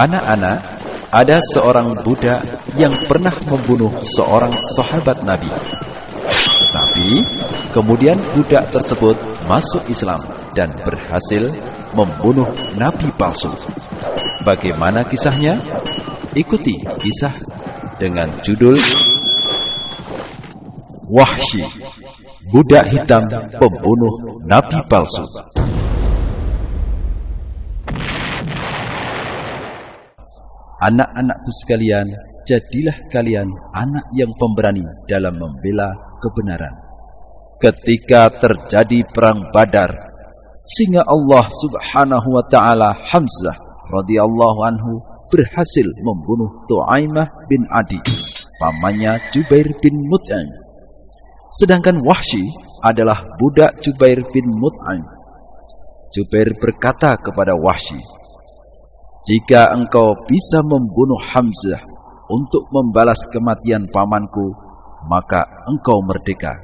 Anak-anak, ada seorang budak yang pernah membunuh seorang sahabat Nabi. Tetapi kemudian budak tersebut masuk Islam dan berhasil membunuh nabi palsu. Bagaimana kisahnya? Ikuti kisah dengan judul Wahsy, budak hitam pembunuh nabi palsu. Anak-anakku sekalian, jadilah kalian anak yang pemberani dalam membela kebenaran. Ketika terjadi perang Badar, sehingga Allah Subhanahu wa taala Hamzah radhiyallahu anhu berhasil membunuh Tuaimah bin Adi, pamannya Jubair bin Mut'im. Sedangkan Wahsy adalah budak Jubair bin Mut'im. Jubair berkata kepada Wahsy, jika engkau bisa membunuh Hamzah untuk membalas kematian pamanku, maka engkau merdeka.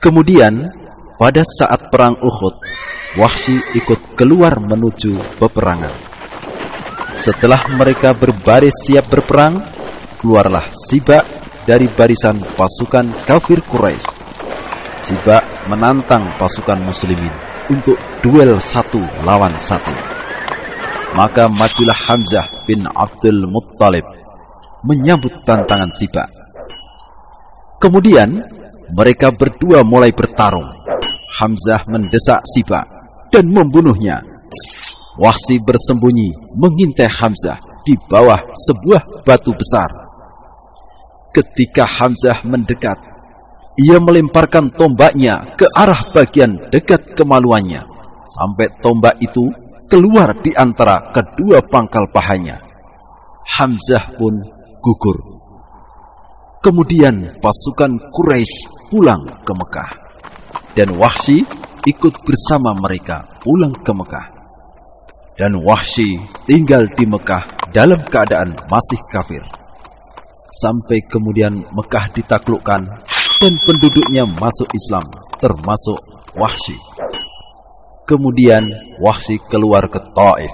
Kemudian, pada saat perang Uhud, Wahsy ikut keluar menuju peperangan. Setelah mereka berbaris siap berperang, keluarlah Sibak dari barisan pasukan kafir Quraisy. Sibak menantang pasukan muslimin untuk duel satu lawan satu. Maka majulah Hamzah bin Abdul Muttalib menyambut tantangan Siba. Kemudian mereka berdua mulai bertarung. Hamzah mendesak Siba dan membunuhnya. Wahsi bersembunyi mengintai Hamzah di bawah sebuah batu besar. Ketika Hamzah mendekat, ia melemparkan tombaknya ke arah bagian dekat kemaluannya, sampai tombak itu keluar di antara kedua pangkal pahanya. Hamzah pun gugur. Kemudian pasukan Quraisy pulang ke Mekah. Dan Wahsy ikut bersama mereka pulang ke Mekah. Dan Wahsy tinggal di Mekah dalam keadaan masih kafir. Sampai kemudian Mekah ditaklukkan dan penduduknya masuk Islam, termasuk Wahsy. Kemudian Wahsy keluar ke Taif.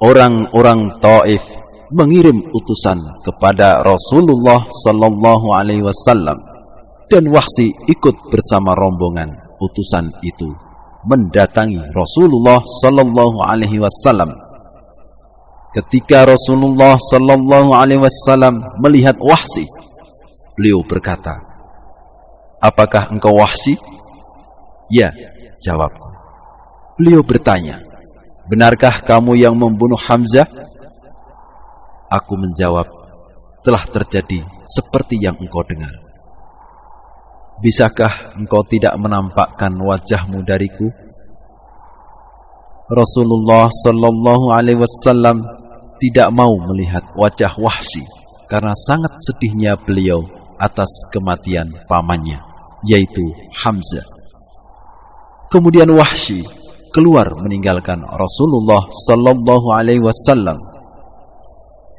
Orang-orang Taif mengirim utusan kepada Rasulullah sallallahu alaihi wasallam dan Wahsy ikut bersama rombongan utusan itu mendatangi Rasulullah sallallahu alaihi wasallam. Ketika Rasulullah sallallahu alaihi wasallam melihat Wahsy, beliau berkata, "Apakah engkau Wahsy?" "Ya," jawabku. Beliau bertanya, "Benarkah kamu yang membunuh Hamzah?" Aku menjawab, "Telah terjadi seperti yang engkau dengar." Bisakah engkau tidak menampakkan wajahmu dariku? Rasulullah Sallallahu Alaihi Wasallam tidak mau melihat wajah Wahsy karena sangat sedihnya beliau atas kematian pamannya, yaitu Hamzah. Kemudian Wahsy keluar meninggalkan Rasulullah Sallallahu Alaihi Wasallam.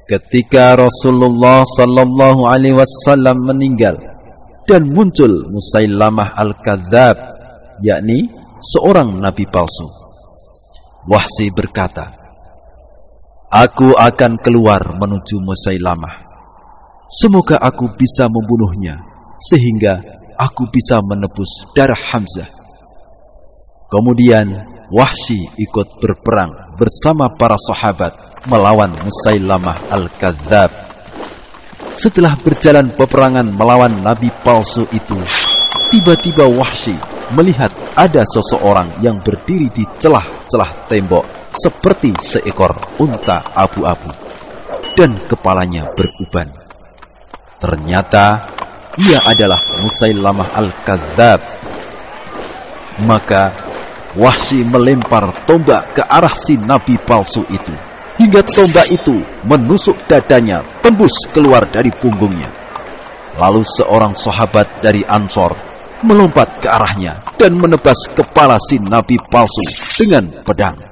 Ketika Rasulullah Sallallahu Alaihi Wasallam meninggal dan muncul Musailamah al-Kadzab, yakni seorang nabi palsu. Wahsi berkata, Aku akan keluar menuju Musailamah. Semoga aku bisa membunuhnya, sehingga aku bisa menebus darah Hamzah. Kemudian Wahsy ikut berperang bersama para sahabat melawan Musailamah al-Kadzab. Setelah berjalan peperangan melawan nabi palsu itu, tiba-tiba Wahsy melihat ada seseorang yang berdiri di celah-celah tembok seperti seekor unta abu-abu dan kepalanya beruban. Ternyata ia adalah Musailamah al-Kadzab. Maka Wahsy melempar tombak ke arah si nabi palsu itu hingga tombak itu menusuk dadanya tembus keluar dari punggungnya. Lalu seorang sahabat dari Ansor melompat ke arahnya dan menebas kepala si nabi palsu dengan pedang.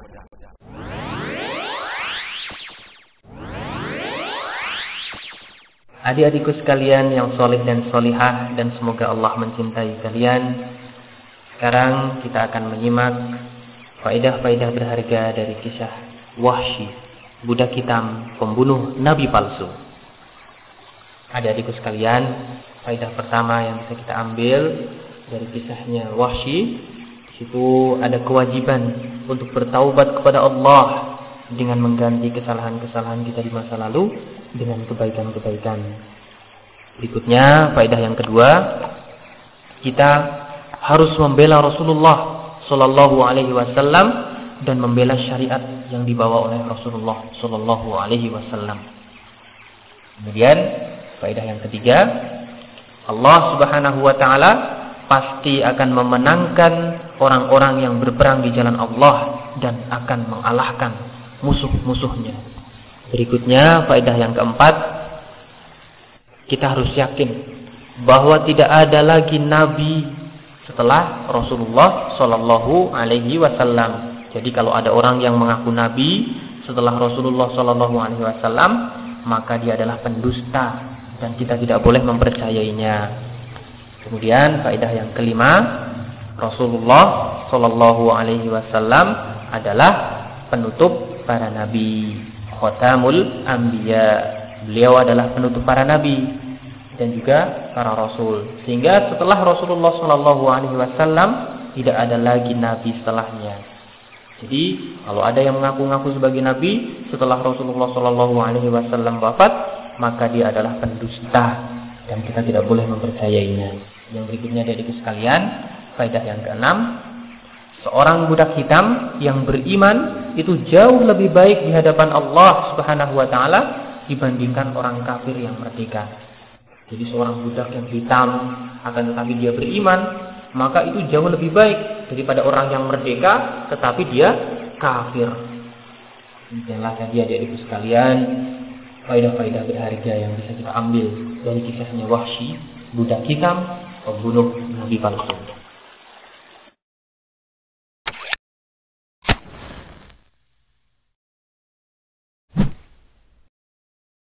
Adik-adikku sekalian yang soleh dan solihah dan semoga Allah mencintai kalian. Sekarang kita akan menyimak faedah-faedah berharga dari kisah Wahsy, budak hitam, pembunuh nabi palsu. Adik-adikku sekalian, faedah pertama yang bisa kita ambil dari kisahnya Wahsy, di situ ada kewajiban untuk bertaubat kepada Allah dengan mengganti kesalahan-kesalahan kita di masa lalu dengan kebaikan-kebaikan. Berikutnya, faedah yang kedua, kita harus membela Rasulullah Shallallahu Alaihi Wasallam dan membela syariat yang dibawa oleh Rasulullah Shallallahu Alaihi Wasallam. Kemudian faedah yang ketiga, Allah Subhanahu Wa Taala pasti akan memenangkan orang-orang yang berperang di jalan Allah dan akan mengalahkan musuh-musuhnya. Berikutnya faedah yang keempat, kita harus yakin bahwa tidak ada lagi nabi setelah Rasulullah Shallallahu Alaihi Wasallam. Jadi kalau ada orang yang mengaku nabi setelah Rasulullah Shallallahu Alaihi Wasallam, maka dia adalah pendusta dan kita tidak boleh mempercayainya. Kemudian faedah yang kelima, Rasulullah Shallallahu Alaihi Wasallam adalah penutup para nabi, khotamul Ambiya. Beliau adalah penutup para nabi dan juga para rasul. Sehingga setelah Rasulullah Shallallahu Alaihi Wasallam tidak ada lagi nabi setelahnya. Jadi kalau ada yang mengaku-ngaku sebagai nabi setelah Rasulullah Shallallahu Alaihi Wasallam wafat, maka dia adalah pendusta dan kita tidak boleh mempercayainya. Yang berikutnya dari sekalian, faedah yang keenam, seorang budak hitam yang beriman itu jauh lebih baik di hadapan Allah Subhanahu wa taala dibandingkan orang kafir yang merdeka. Jadi seorang budak yang hitam akan tetapi dia beriman, maka itu jauh lebih baik daripada orang yang merdeka tetapi dia kafir. Inilah tadi adik-adikku sekalian faidah-faidah berharga yang bisa kita ambil dari kisahnya Wahsy, budak hitam, pembunuh nabi palsu.